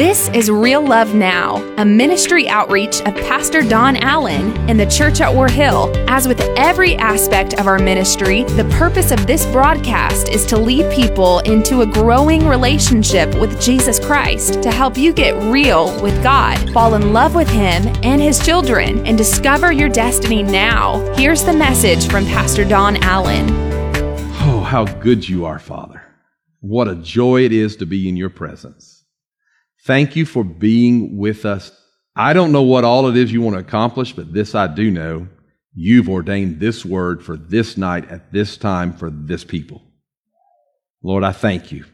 This is Real Love Now, a ministry outreach of Pastor Don Allen in the church at War Hill. As with every aspect of our ministry, the purpose of this broadcast is to lead people into a growing relationship with Jesus Christ to help you get real with God, fall in love with Him and His children, and discover your destiny now. Here's the message from Pastor Don Allen. Oh, how good you are, Father. What a joy it is to be in your presence. Thank you for being with us. I don't know what all it is you want to accomplish, but this I do know. You've ordained this word for this night at this time for this people. Lord, I thank you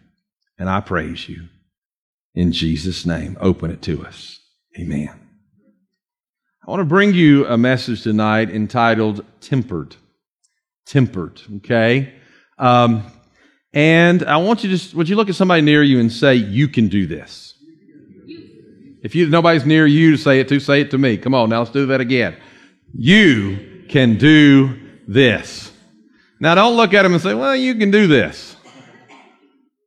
and I praise you. In Jesus' name, open it to us. Amen. I want to bring you a message tonight entitled Tempered. Tempered, okay? Um, and I want you to just, would you look at somebody near you and say, You can do this? If you, nobody's near you to say it to, say it to me. Come on, now let's do that again. You can do this. Now don't look at them and say, well, you can do this.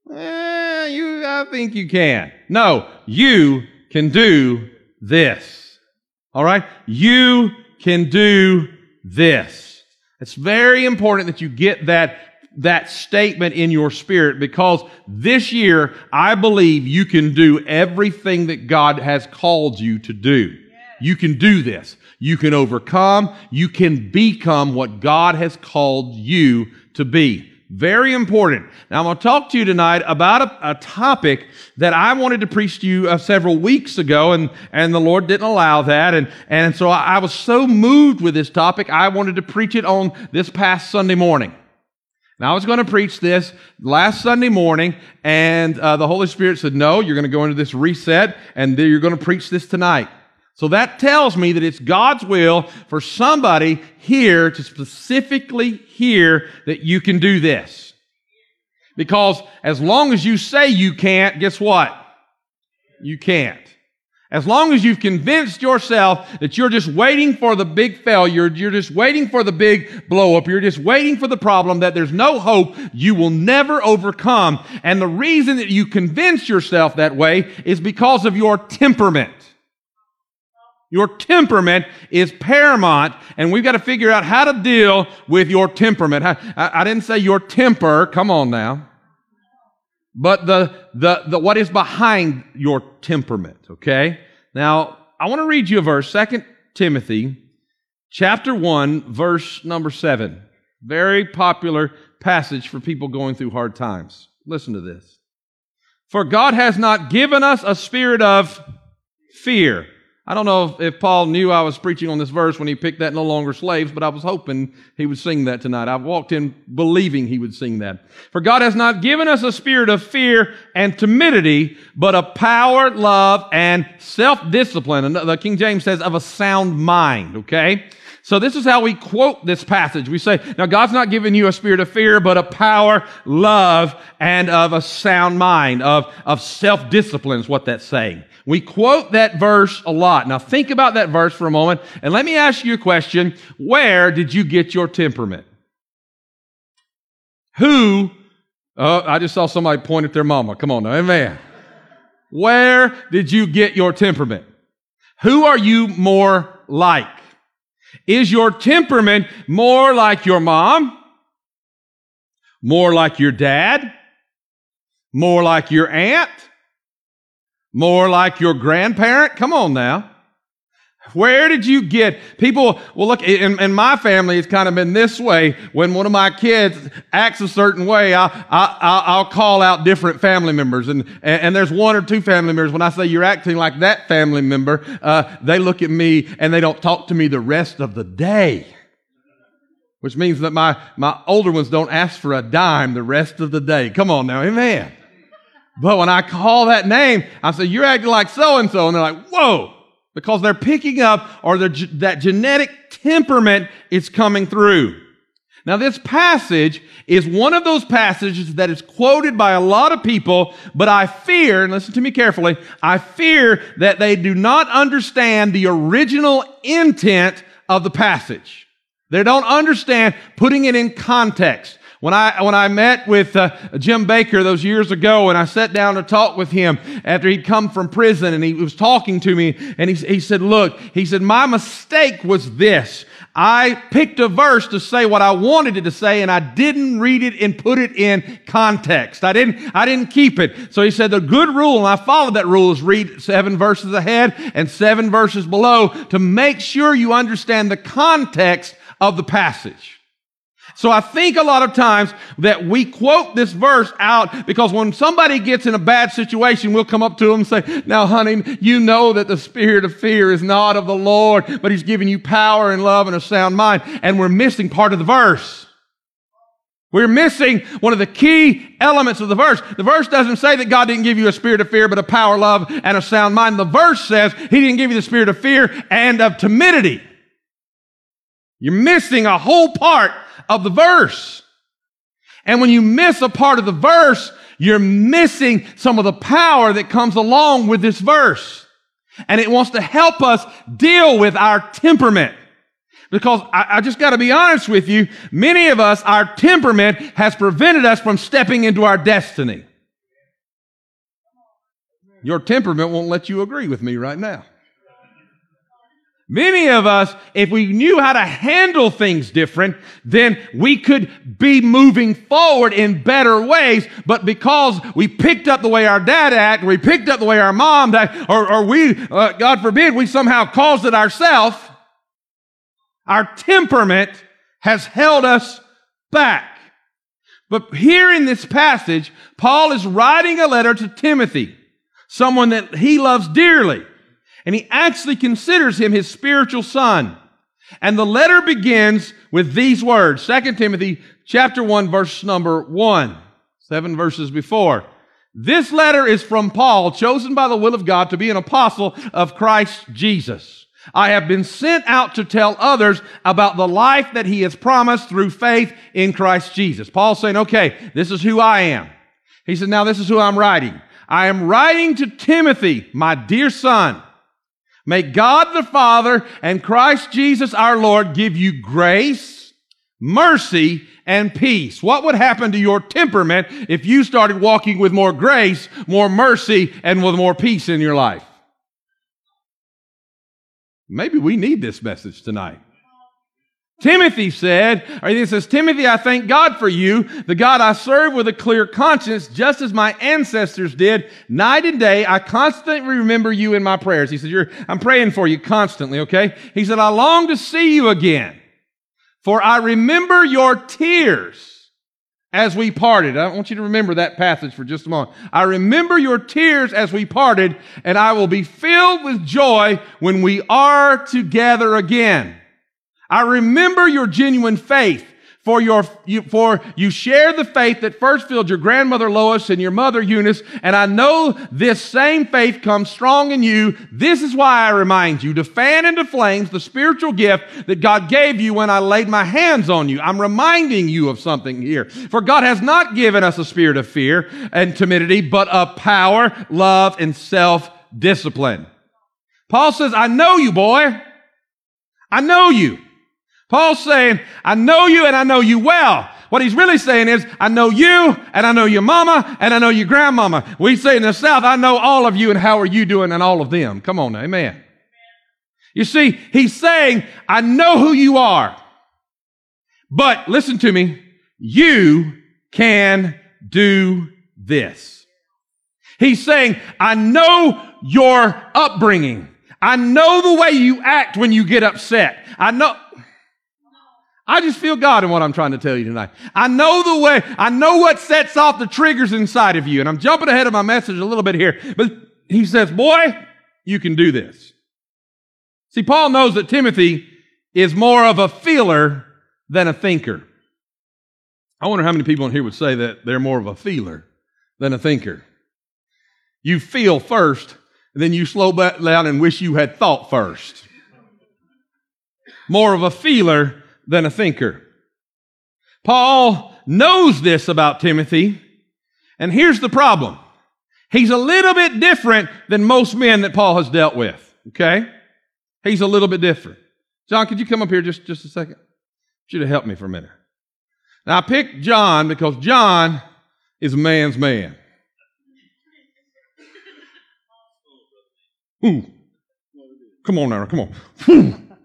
Eh, you, I think you can. No, you can do this. All right? You can do this. It's very important that you get that that statement in your spirit because this year I believe you can do everything that God has called you to do. You can do this. You can overcome. You can become what God has called you to be. Very important. Now I'm going to talk to you tonight about a, a topic that I wanted to preach to you uh, several weeks ago and, and the Lord didn't allow that. And, and so I, I was so moved with this topic, I wanted to preach it on this past Sunday morning. Now, I was going to preach this last Sunday morning, and uh, the Holy Spirit said, No, you're going to go into this reset, and you're going to preach this tonight. So that tells me that it's God's will for somebody here to specifically hear that you can do this. Because as long as you say you can't, guess what? You can't. As long as you've convinced yourself that you're just waiting for the big failure, you're just waiting for the big blow up, you're just waiting for the problem, that there's no hope, you will never overcome. And the reason that you convince yourself that way is because of your temperament. Your temperament is paramount, and we've got to figure out how to deal with your temperament. I, I, I didn't say your temper, come on now but the, the, the, what is behind your temperament, okay? Now, I want to read you a verse, 2 Timothy chapter 1, verse number 7. Very popular passage for people going through hard times. Listen to this. For God has not given us a spirit of fear I don't know if, if, Paul knew I was preaching on this verse when he picked that no longer slaves, but I was hoping he would sing that tonight. I walked in believing he would sing that. For God has not given us a spirit of fear and timidity, but a power, love, and self-discipline. The King James says of a sound mind, okay? So this is how we quote this passage. We say, now God's not giving you a spirit of fear, but a power, love, and of a sound mind, of, of self-discipline is what that's saying. We quote that verse a lot. Now think about that verse for a moment and let me ask you a question. Where did you get your temperament? Who, uh, I just saw somebody point at their mama. Come on now, amen. Where did you get your temperament? Who are you more like? Is your temperament more like your mom? More like your dad? More like your aunt? More like your grandparent? Come on now. Where did you get people? Well, look, in, in, my family, it's kind of been this way. When one of my kids acts a certain way, I, I, will call out different family members. And, and, there's one or two family members. When I say you're acting like that family member, uh, they look at me and they don't talk to me the rest of the day. Which means that my, my older ones don't ask for a dime the rest of the day. Come on now, amen. But when I call that name, I say, you're acting like so and so. And they're like, whoa, because they're picking up or that genetic temperament is coming through. Now, this passage is one of those passages that is quoted by a lot of people, but I fear, and listen to me carefully, I fear that they do not understand the original intent of the passage. They don't understand putting it in context. When I, when I met with uh, Jim Bakker those years ago and I sat down to talk with him after he'd come from prison and he was talking to me and he, he said, look, he said, my mistake was this. I picked a verse to say what I wanted it to say and I didn't read it and put it in context. I didn't, I didn't keep it. So he said the good rule, and I followed that rule, is read seven verses ahead and seven verses below to make sure you understand the context of the passage. So I think a lot of times that we quote this verse out because when somebody gets in a bad situation, we'll come up to them and say, now honey, you know that the spirit of fear is not of the Lord, but he's giving you power and love and a sound mind. And we're missing part of the verse. We're missing one of the key elements of the verse. The verse doesn't say that God didn't give you a spirit of fear, but a power, love, and a sound mind. The verse says he didn't give you the spirit of fear and of timidity. You're missing a whole part of the verse. And when you miss a part of the verse, you're missing some of the power that comes along with this verse. And it wants to help us deal with our temperament. Because I, I just got to be honest with you, many of us, our temperament has prevented us from stepping into our destiny. Your temperament won't let you agree with me right now. Many of us, if we knew how to handle things different, then we could be moving forward in better ways. But because we picked up the way our dad acted, we picked up the way our mom acted, or, or we, uh, God forbid, we somehow caused it ourselves, our temperament has held us back. But here in this passage, Paul is writing a letter to Timothy, someone that he loves dearly. And he actually considers him his spiritual son. And the letter begins with these words, 2 Timothy chapter 1 verse number 1, seven verses before. This letter is from Paul, chosen by the will of God to be an apostle of Christ Jesus. I have been sent out to tell others about the life that he has promised through faith in Christ Jesus. Paul's saying, okay, this is who I am. He said, now this is who I'm writing. I am writing to Timothy, my dear son. May God the Father and Christ Jesus our Lord give you grace, mercy, and peace. What would happen to your temperament if you started walking with more grace, more mercy, and with more peace in your life? Maybe we need this message tonight. Timothy said, or he says, Timothy, I thank God for you, the God I serve with a clear conscience, just as my ancestors did. Night and day, I constantly remember you in my prayers. He said, I'm praying for you constantly, okay? He said, I long to see you again, for I remember your tears as we parted. I want you to remember that passage for just a moment. I remember your tears as we parted, and I will be filled with joy when we are together again. I remember your genuine faith. For your, you, for you share the faith that first filled your grandmother Lois and your mother Eunice, and I know this same faith comes strong in you. This is why I remind you to fan into flames the spiritual gift that God gave you when I laid my hands on you. I'm reminding you of something here. For God has not given us a spirit of fear and timidity, but of power, love, and self-discipline. Paul says, I know you, boy. I know you. Paul's saying, I know you and I know you well. What he's really saying is, I know you and I know your mama and I know your grandmama. We say in the South, I know all of you and how are you doing and all of them. Come on, amen. You see, he's saying, I know who you are. But listen to me, you can do this. He's saying, I know your upbringing. I know the way you act when you get upset. I know, I just feel God in what I'm trying to tell you tonight. I know the way, I know what sets off the triggers inside of you. And I'm jumping ahead of my message a little bit here. But he says, boy, you can do this. See, Paul knows that Timothy is more of a feeler than a thinker. I wonder how many people in here would say that they're more of a feeler than a thinker. You feel first, and then you slow back down and wish you had thought first. More of a feeler than a thinker. Paul knows this about Timothy, and here's the problem. He's a little bit different than most men that Paul has dealt with, okay? He's a little bit different. John, could you come up here just, just a second? Should have helped me for a minute. Now I picked John because John is a man's man. Ooh. Come on now, come on.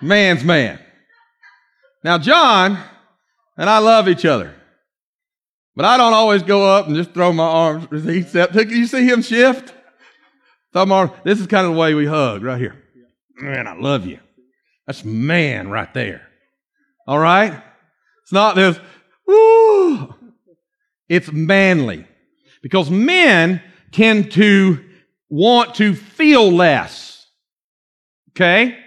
Man's man. Now, John and I love each other. But I don't always go up and just throw my arms. He you see him shift? Thumb arm. This is kind of the way we hug right here. Man, I love you. That's man right there. All right? It's not this, woo. It's manly. Because men tend to want to feel less. Okay?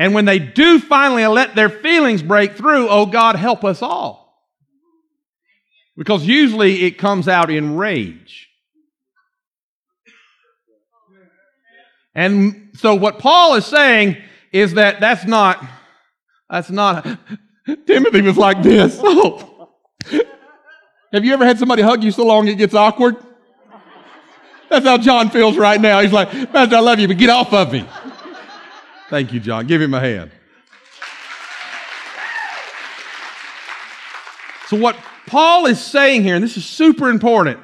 And when they do finally let their feelings break through, oh God, help us all. Because usually it comes out in rage. And so what Paul is saying is that that's not, that's not, Timothy was like this. Oh. Have you ever had somebody hug you so long it gets awkward? That's how John feels right now. He's like, Pastor, I love you, but get off of me. Thank you, John. Give him a hand. So, what Paul is saying here, and this is super important,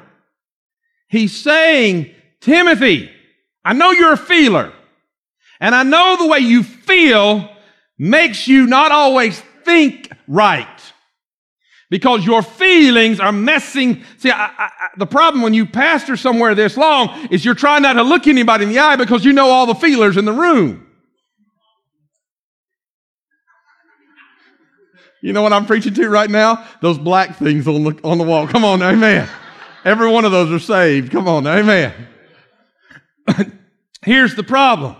he's saying, Timothy, I know you're a feeler, and I know the way you feel makes you not always think right because your feelings are messing. See, I, I, the problem when you pastor somewhere this long is you're trying not to look anybody in the eye because you know all the feelers in the room. You know what I'm preaching to right now? Those black things on the, on the wall. Come on, amen. Every one of those are saved. Come on, amen. Here's the problem.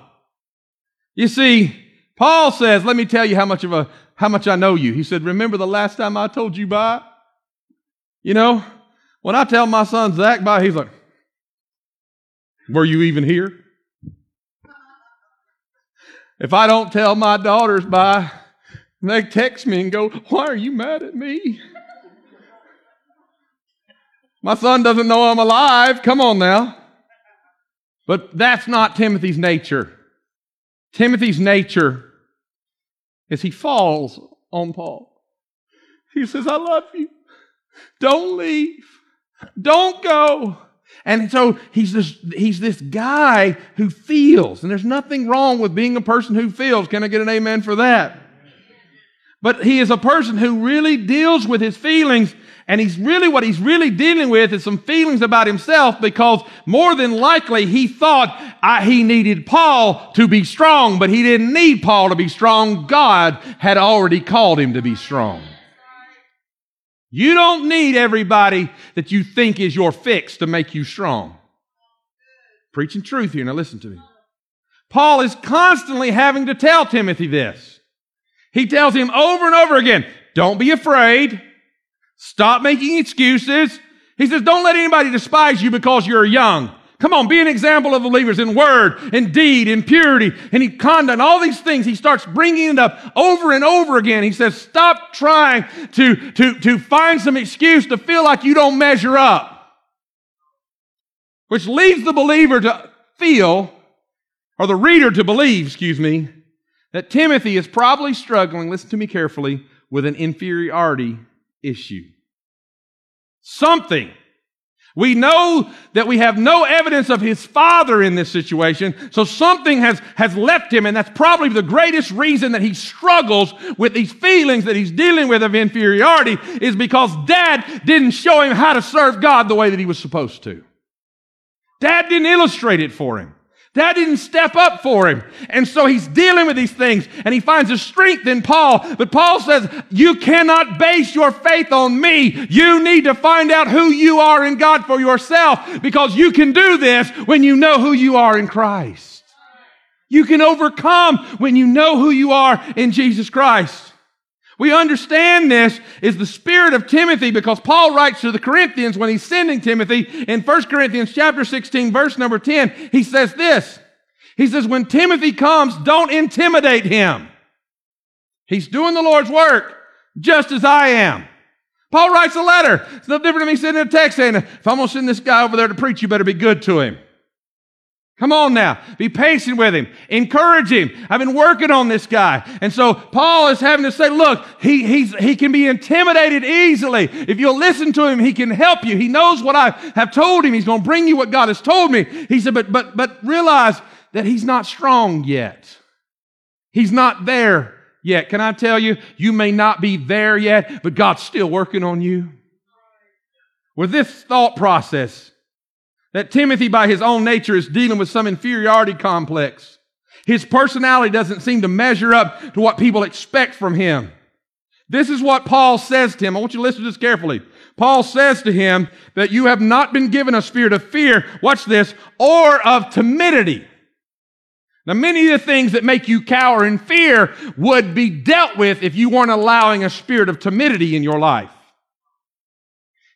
You see, Paul says, let me tell you how much of a how much I know you. He said, Remember the last time I told you bye? You know, when I tell my son Zach bye, he's like, Were you even here? If I don't tell my daughters bye, they text me and go, Why are you mad at me? My son doesn't know I'm alive. Come on now. But that's not Timothy's nature. Timothy's nature is he falls on Paul. He says, I love you. Don't leave. Don't go. And so he's this, he's this guy who feels, and there's nothing wrong with being a person who feels. Can I get an amen for that? But he is a person who really deals with his feelings and he's really, what he's really dealing with is some feelings about himself because more than likely he thought he needed Paul to be strong, but he didn't need Paul to be strong. God had already called him to be strong. You don't need everybody that you think is your fix to make you strong. Preaching truth here. Now listen to me. Paul is constantly having to tell Timothy this. He tells him over and over again, don't be afraid. Stop making excuses. He says, don't let anybody despise you because you're young. Come on, be an example of believers in word, in deed, in purity, and in conduct, all these things. He starts bringing it up over and over again. He says, stop trying to, to, to find some excuse to feel like you don't measure up. Which leads the believer to feel, or the reader to believe, excuse me, that Timothy is probably struggling, listen to me carefully, with an inferiority issue. Something. We know that we have no evidence of his father in this situation, so something has, has left him, and that's probably the greatest reason that he struggles with these feelings that he's dealing with of inferiority is because dad didn't show him how to serve God the way that he was supposed to. Dad didn't illustrate it for him. Dad didn't step up for him. And so he's dealing with these things and he finds a strength in Paul. But Paul says, you cannot base your faith on me. You need to find out who you are in God for yourself because you can do this when you know who you are in Christ. You can overcome when you know who you are in Jesus Christ. We understand this is the spirit of Timothy because Paul writes to the Corinthians when he's sending Timothy in 1 Corinthians chapter 16 verse number 10. He says this. He says, when Timothy comes, don't intimidate him. He's doing the Lord's work just as I am. Paul writes a letter. It's no different than me sending a text saying, if I'm going to send this guy over there to preach, you better be good to him. Come on now. Be patient with him. Encourage him. I've been working on this guy. And so Paul is having to say, look, he, he's, he can be intimidated easily. If you'll listen to him, he can help you. He knows what I have told him. He's going to bring you what God has told me. He said, but, but, but realize that he's not strong yet. He's not there yet. Can I tell you, you may not be there yet, but God's still working on you. With this thought process, that Timothy, by his own nature, is dealing with some inferiority complex. His personality doesn't seem to measure up to what people expect from him. This is what Paul says to him. I want you to listen to this carefully. Paul says to him that you have not been given a spirit of fear, watch this, or of timidity. Now, many of the things that make you cower in fear would be dealt with if you weren't allowing a spirit of timidity in your life.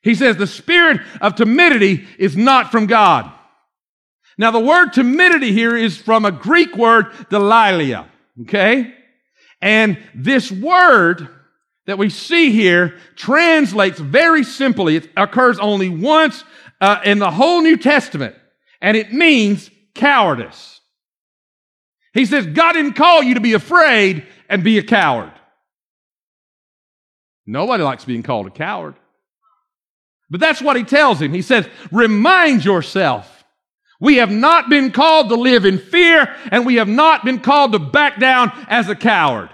He says the spirit of timidity is not from God. Now, the word timidity here is from a Greek word, delilia. Okay? And this word that we see here translates very simply. It occurs only once uh, in the whole New Testament, and it means cowardice. He says, God didn't call you to be afraid and be a coward. Nobody likes being called a coward. But that's what he tells him. He says, remind yourself. We have not been called to live in fear and we have not been called to back down as a coward.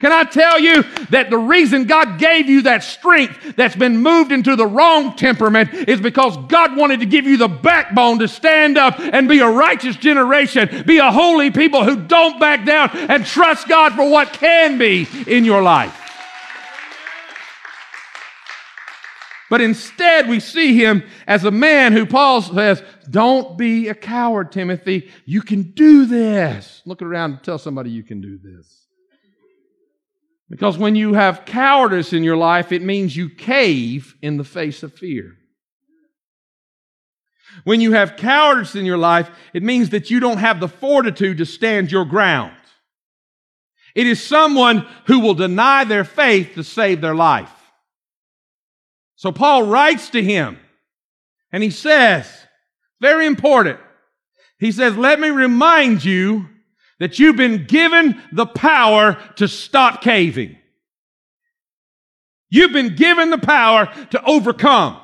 Can I tell you that the reason God gave you that strength that's been moved into the wrong temperament is because God wanted to give you the backbone to stand up and be a righteous generation, be a holy people who don't back down and trust God for what can be in your life. But instead, we see him as a man who Paul says, Don't be a coward, Timothy. You can do this. Look around and tell somebody you can do this. Because when you have cowardice in your life, it means you cave in the face of fear. When you have cowardice in your life, it means that you don't have the fortitude to stand your ground. It is someone who will deny their faith to save their life. So Paul writes to him and he says, very important. He says, let me remind you that you've been given the power to stop caving. You've been given the power to overcome.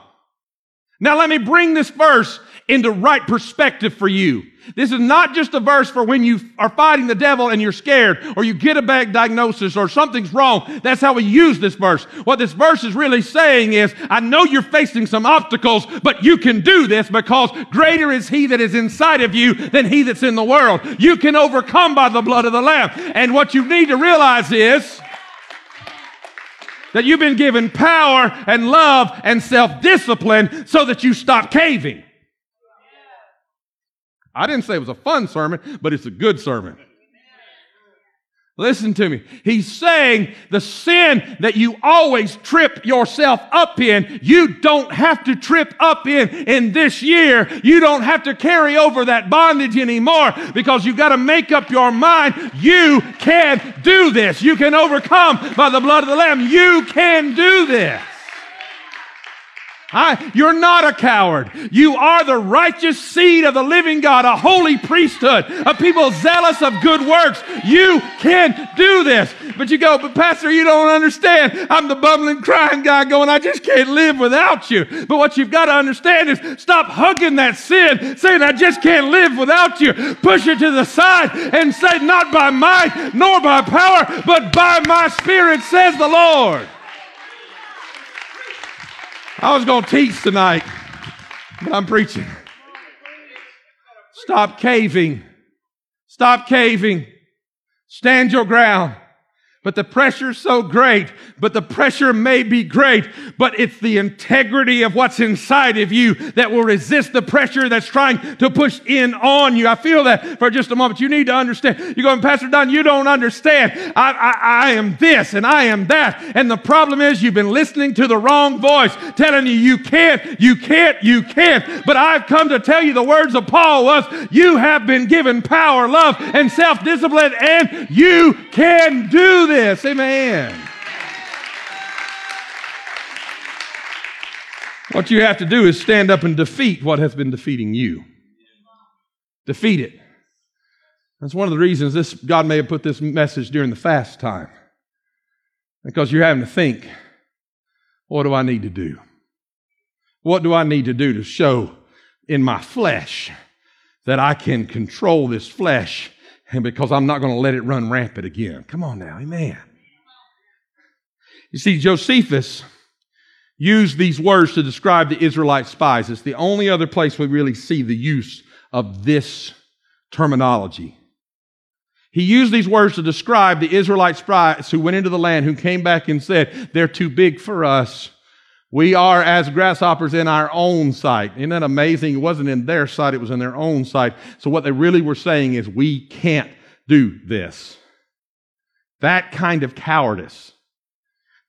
Now let me bring this verse into right perspective for you. This is not just a verse for when you are fighting the devil and you're scared or you get a bad diagnosis or something's wrong. That's how we use this verse. What this verse is really saying is, I know you're facing some obstacles, but you can do this because greater is he that is inside of you than he that's in the world. You can overcome by the blood of the Lamb. And what you need to realize is, that you've been given power and love and self-discipline so that you stop caving. I didn't say it was a fun sermon, but it's a good sermon. Listen to me. He's saying the sin that you always trip yourself up in, you don't have to trip up in in this year. You don't have to carry over that bondage anymore because you've got to make up your mind. You can do this. You can overcome by the blood of the Lamb. You can do this. I, you're not a coward. You are the righteous seed of the living God, a holy priesthood, a people zealous of good works. You can do this. But you go, but Pastor, you don't understand. I'm the bubbling, crying guy going, I just can't live without you. But what you've got to understand is stop hugging that sin, saying, I just can't live without you. Push it to the side and say, not by might nor by power, but by my spirit, says the Lord. I was going to teach tonight, but I'm preaching. Stop caving. Stop caving. Stand your ground. But the pressure's so great, but the pressure may be great, but it's the integrity of what's inside of you that will resist the pressure that's trying to push in on you. I feel that for just a moment. You need to understand. You're going, Pastor Don, you don't understand. I, I, I am this and I am that. And the problem is you've been listening to the wrong voice telling you you can't, you can't, you can't. But I've come to tell you the words of Paul was, you have been given power, love, and self-discipline, and you can do this. Amen. What you have to do is stand up and defeat what has been defeating you. defeat it. That's one of the reasons this God may have put this message during the fast time. Because you're having to think, what do I need to do? What do I need to do to show in my flesh that I can control this flesh and because I'm not going to let it run rampant again? Come on now, amen. You see, Josephus used these words to describe the Israelite spies. It's the only other place we really see the use of this terminology. He used these words to describe the Israelite spies who went into the land, who came back and said, They're too big for us. We are as grasshoppers in our own sight. Isn't that amazing? It wasn't in their sight, it was in their own sight. So what they really were saying is, We can't do this. That kind of cowardice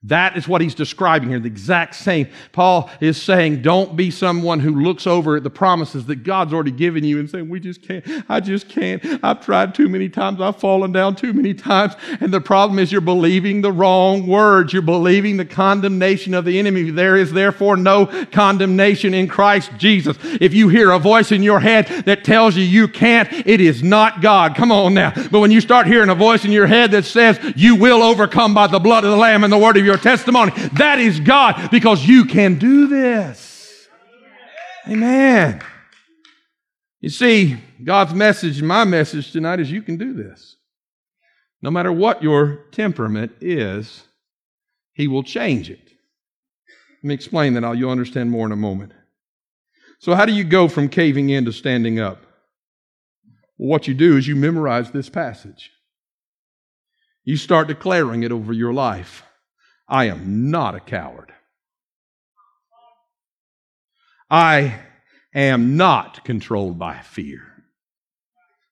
that is what he's describing here, the exact same. Paul is saying, don't be someone who looks over at the promises that God's already given you and saying, we just can't, I just can't. I've tried too many times, I've fallen down too many times. And the problem is you're believing the wrong words. You're believing the condemnation of the enemy. There is therefore no condemnation in Christ Jesus. If you hear a voice in your head that tells you you can't, it is not God. Come on now. But when you start hearing a voice in your head that says you will overcome by the blood of the Lamb and the word of your testimony. That is God because you can do this. Amen. You see, God's message, my message tonight is you can do this. No matter what your temperament is, He will change it. Let me explain that. You'll understand more in a moment. So, how do you go from caving in to standing up? Well, what you do is you memorize this passage. You start declaring it over your life. I am not a coward. I am not controlled by fear,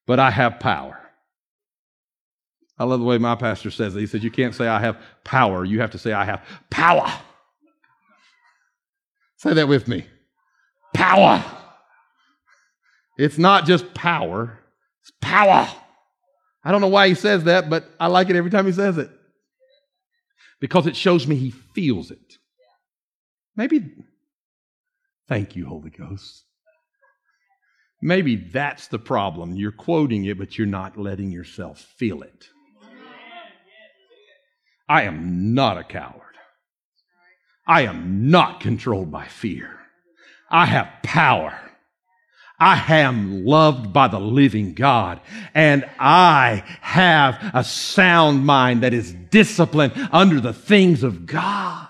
but I have power. I love the way my pastor says it. He says, You can't say I have power, you have to say I have power. Say that with me power. It's not just power, it's power. I don't know why he says that, but I like it every time he says it because it shows me he feels it. Maybe, thank you, Holy Ghost. Maybe that's the problem. You're quoting it, but you're not letting yourself feel it. I am not a coward. I am not controlled by fear. I have power. I am loved by the living God and I have a sound mind that is disciplined under the things of God.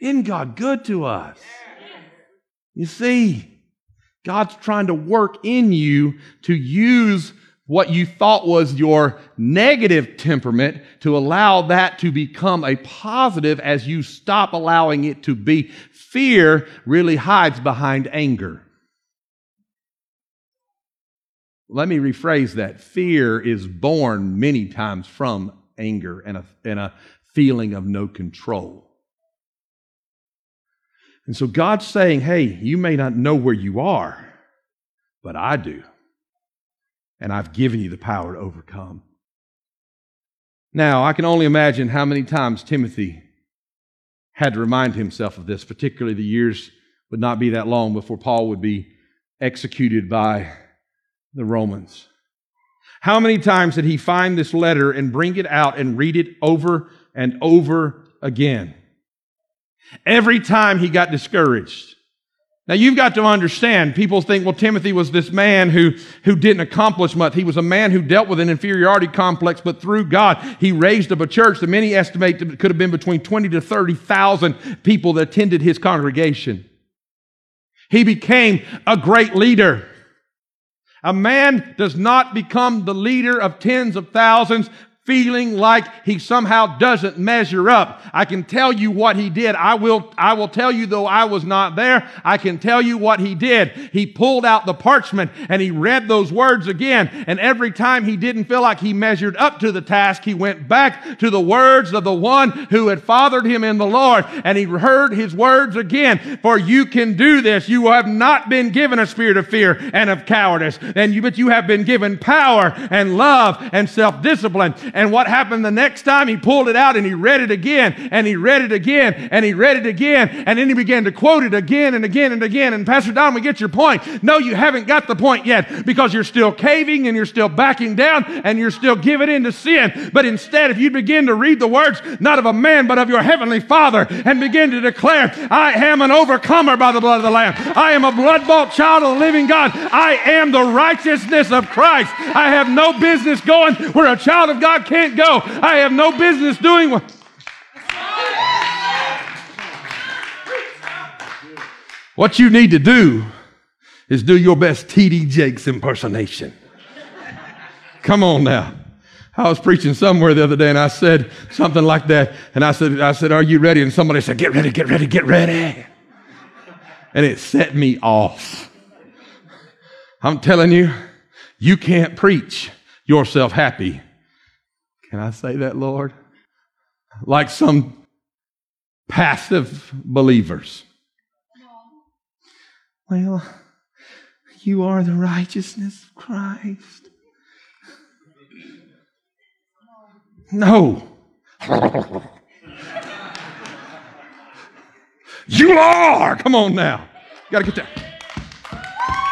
In God good to us? You see, God's trying to work in you to use what you thought was your negative temperament to allow that to become a positive as you stop allowing it to be. Fear really hides behind anger. Let me rephrase that. Fear is born many times from anger and a, and a feeling of no control. And so God's saying, hey, you may not know where you are, but I do. And I've given you the power to overcome. Now, I can only imagine how many times Timothy had to remind himself of this, particularly the years would not be that long before Paul would be executed by the Romans. How many times did he find this letter and bring it out and read it over and over again? Every time he got discouraged. Now you've got to understand, people think, well, Timothy was this man who, who didn't accomplish much. He was a man who dealt with an inferiority complex, but through God, he raised up a church that many estimate could have been between 20 to 30,000 people that attended his congregation. He became a great leader. A man does not become the leader of tens of thousands feeling like he somehow doesn't measure up. I can tell you what he did. I will, I will tell you though I was not there. I can tell you what he did. He pulled out the parchment and he read those words again. And every time he didn't feel like he measured up to the task, he went back to the words of the one who had fathered him in the Lord and he heard his words again. For you can do this. You have not been given a spirit of fear and of cowardice, and you, but you have been given power and love and self-discipline. And what happened the next time? He pulled it out and he read it again and he read it again and he read it again. And then he began to quote it again and again and again. And Pastor Don, we get your point. No, you haven't got the point yet because you're still caving and you're still backing down and you're still giving in to sin. But instead, if you begin to read the words, not of a man, but of your heavenly Father, and begin to declare, I am an overcomer by the blood of the Lamb. I am a blood bought child of the living God. I am the righteousness of Christ. I have no business going where a child of God can't go. I have no business doing what. What you need to do is do your best T.D. Jakes impersonation. Come on now. I was preaching somewhere the other day and I said something like that. And I said, I said, Are you ready? And somebody said, Get ready, get ready, get ready. And it set me off. I'm telling you, you can't preach yourself happy. Can I say that, Lord? Like some passive believers. Well, you are the righteousness of Christ. No. you are. Come on now. You got to get that.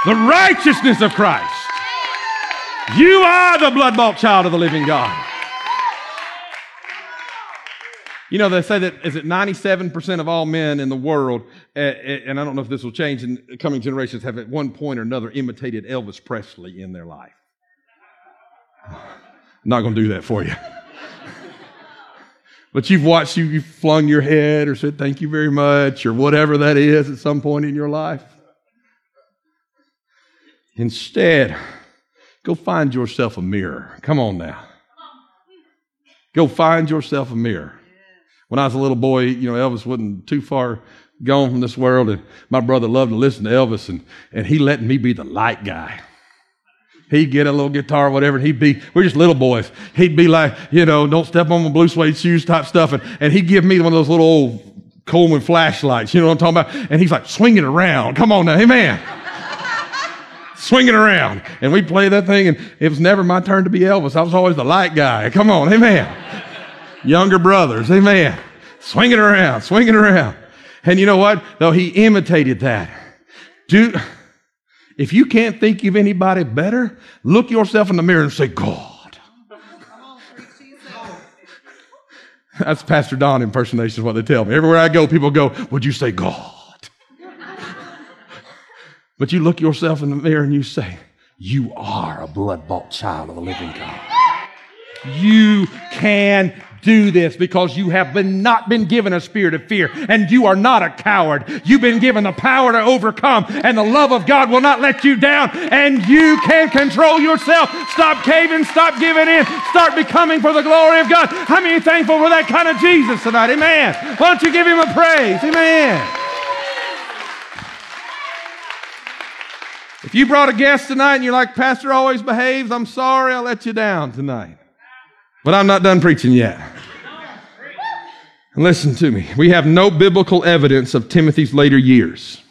The righteousness of Christ. You are the blood bought child of the living God. You know, they say that is it 97% of all men in the world, eh, eh, and I don't know if this will change in coming generations, have at one point or another imitated Elvis Presley in their life. I'm not going to do that for you. but you've watched, you, you've flung your head or said thank you very much or whatever that is at some point in your life. Instead, go find yourself a mirror. Come on now. Go find yourself a mirror when I was a little boy, you know, Elvis wasn't too far gone from this world, and my brother loved to listen to Elvis, and, and he let me be the light guy. He'd get a little guitar or whatever, and he'd be, we're just little boys. He'd be like, you know, don't step on my blue suede shoes type stuff, and, and he'd give me one of those little old Coleman flashlights, you know what I'm talking about? And he's like, swing it around. Come on now, amen. swing it around. And we'd play that thing, and it was never my turn to be Elvis. I was always the light guy. Come on, amen younger brothers. Amen. Swing it around, swing it around. And you know what? Though he imitated that. Do, if you can't think of anybody better, look yourself in the mirror and say, God. That's Pastor Don impersonation is what they tell me. Everywhere I go, people go, Would you say God? but you look yourself in the mirror and you say, You are a blood bought child of the living God. You can do this because you have been not been given a spirit of fear and you are not a coward. You've been given the power to overcome and the love of God will not let you down and you can control yourself. Stop caving, stop giving in, start becoming for the glory of God. How many thankful for that kind of Jesus tonight? Amen. Why don't you give him a praise? Amen. If you brought a guest tonight and you're like, Pastor always behaves, I'm sorry I let you down tonight. But I'm not done preaching yet. And listen to me. We have no biblical evidence of Timothy's later years,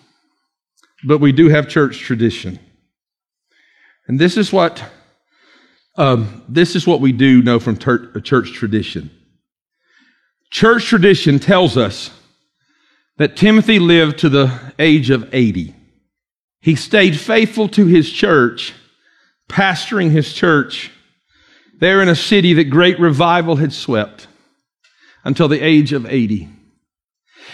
but we do have church tradition. And this is what um, this is what we do know from ter- church tradition. Church tradition tells us that Timothy lived to the age of 80. He stayed faithful to his church, pastoring his church there in a city that great revival had swept until the age of 80.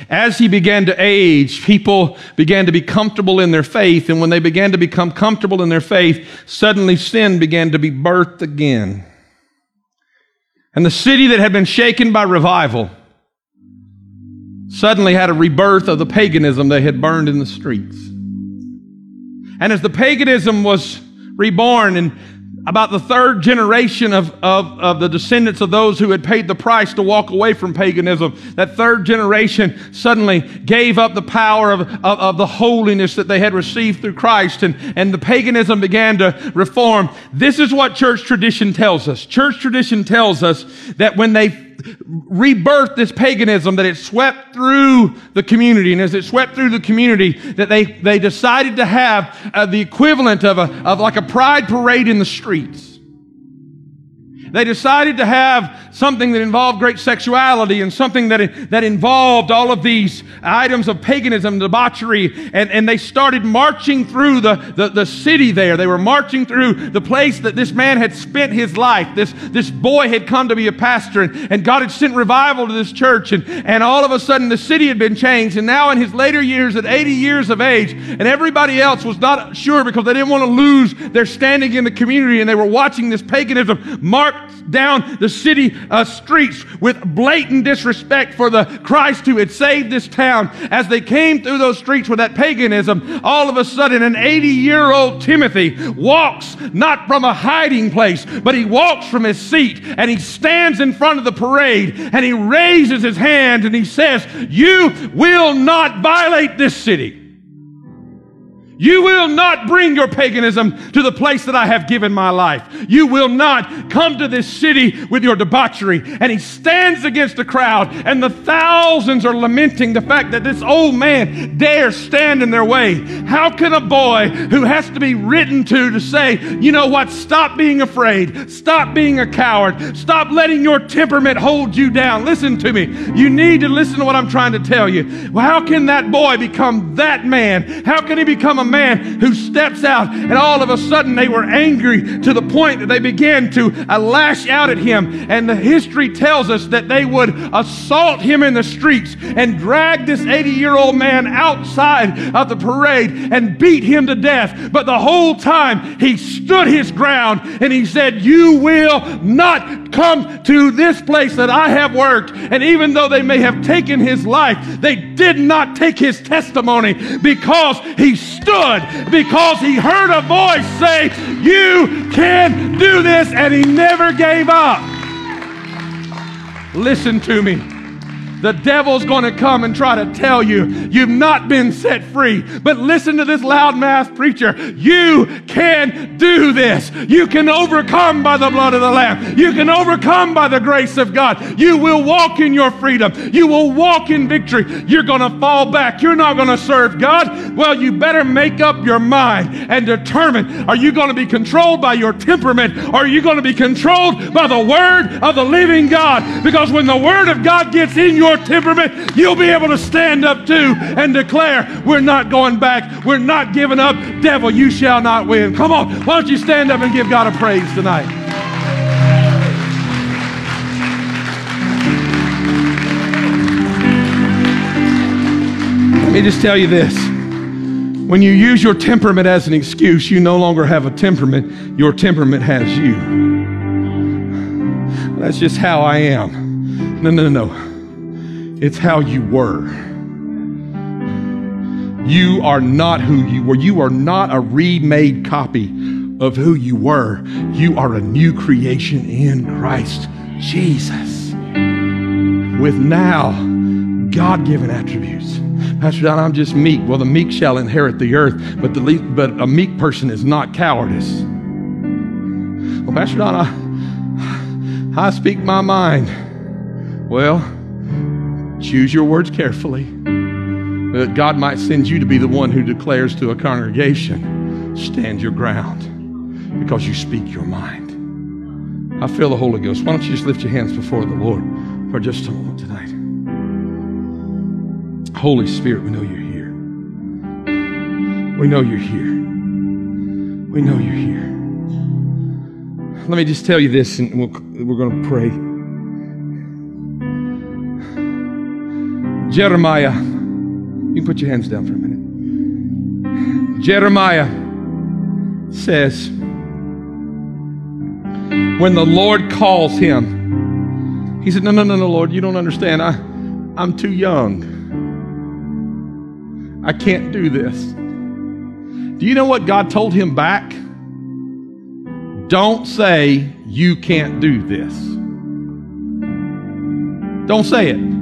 As he began to age, people began to be comfortable in their faith, and when they began to become comfortable in their faith, suddenly sin began to be birthed again. And the city that had been shaken by revival suddenly had a rebirth of the paganism they had burned in the streets. And as the paganism was reborn and about the third generation of, of, of, the descendants of those who had paid the price to walk away from paganism, that third generation suddenly gave up the power of, of, of, the holiness that they had received through Christ, and, and the paganism began to reform. This is what church tradition tells us. Church tradition tells us that when they rebirthed this paganism, that it swept through the community. And as it swept through the community, that they, they decided to have uh, the equivalent of, a, of like a pride parade in the streets. They decided to have something that involved great sexuality and something that, that involved all of these items of paganism, debauchery, and, and they started marching through the, the, the city there. They were marching through the place that this man had spent his life. This, this boy had come to be a pastor, and, and God had sent revival to this church, and, and all of a sudden the city had been changed. And now in his later years, at 80 years of age, and everybody else was not sure because they didn't want to lose their standing in the community, and they were watching this paganism march down the city uh, streets with blatant disrespect for the Christ who had saved this town. As they came through those streets with that paganism, all of a sudden an 80 year old Timothy walks not from a hiding place, but he walks from his seat and he stands in front of the parade and he raises his hand and he says, You will not violate this city. You will not bring your paganism to the place that I have given my life. You will not come to this city with your debauchery. And he stands against the crowd, and the thousands are lamenting the fact that this old man dares stand in their way. How can a boy who has to be written to to say, you know what, stop being afraid, stop being a coward, stop letting your temperament hold you down? Listen to me. You need to listen to what I'm trying to tell you. Well, how can that boy become that man? How can he become a man who steps out and all of a sudden they were angry to the point that they began to uh, lash out at him. And the history tells us that they would assault him in the streets and drag this 80 year old man outside of the parade and beat him to death. But the whole time he stood his ground and he said, You will not come to this place that I have worked. And even though they may have taken his life, they did not take his testimony because he stood because he heard a voice say, You can do this, and he never gave up. Listen to me. The devil's going to come and try to tell you you've not been set free. But listen to this loudmouth preacher. You can do this. You can overcome by the blood of the Lamb. You can overcome by the grace of God. You will walk in your freedom. You will walk in victory. You're going to fall back. You're not going to serve God. Well, you better make up your mind and determine are you going to be controlled by your temperament or are you going to be controlled by the word of the living God? Because when the word of God gets in your your temperament, you'll be able to stand up too and declare, We're not going back. We're not giving up. Devil, you shall not win. Come on. Why don't you stand up and give God a praise tonight? Let me just tell you this. When you use your temperament as an excuse, you no longer have a temperament. Your temperament has you. That's just how I am. No, no, no, no. It's how you were. You are not who you were. You are not a remade copy of who you were. You are a new creation in Christ Jesus with now God given attributes. Pastor Don, I'm just meek. Well, the meek shall inherit the earth, but, the but a meek person is not cowardice. Well, Pastor Don, I, I speak my mind. Well, Choose your words carefully. That God might send you to be the one who declares to a congregation, stand your ground because you speak your mind. I feel the Holy Ghost. Why don't you just lift your hands before the Lord for just a moment tonight? Holy Spirit, we know you're here. We know you're here. We know you're here. Let me just tell you this, and we we are going to pray. Jeremiah. You can put your hands down for a minute. Jeremiah says, when the Lord calls him, he said, No, no, no, no, Lord, you don't understand. I, I'm too young. I can't do this. Do you know what God told him back? Don't say, You can't do this. Don't say it.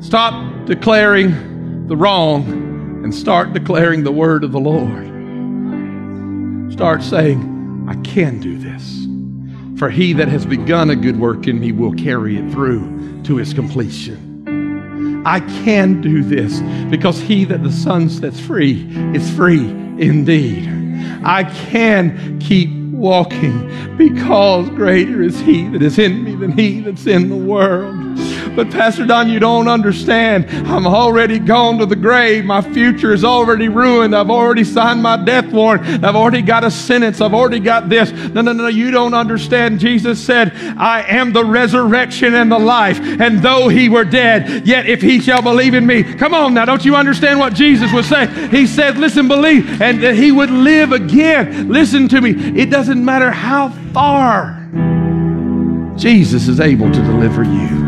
Stop declaring the wrong and start declaring the word of the Lord. Start saying, I can do this. For he that has begun a good work in me will carry it through to its completion. I can do this because he that the Son sets free is free indeed. I can keep walking because greater is He that is in me than He that's in the world. But Pastor Don, you don't understand. I'm already gone to the grave. My future is already ruined. I've already signed my death warrant. I've already got a sentence. I've already got this. No, no, no, you don't understand. Jesus said, I am the resurrection and the life. And though he were dead, yet if he shall believe in me. Come on now, don't you understand what Jesus was saying? He said, listen, believe, and that he would live again. Listen to me. It doesn't matter how far. Jesus is able to deliver you.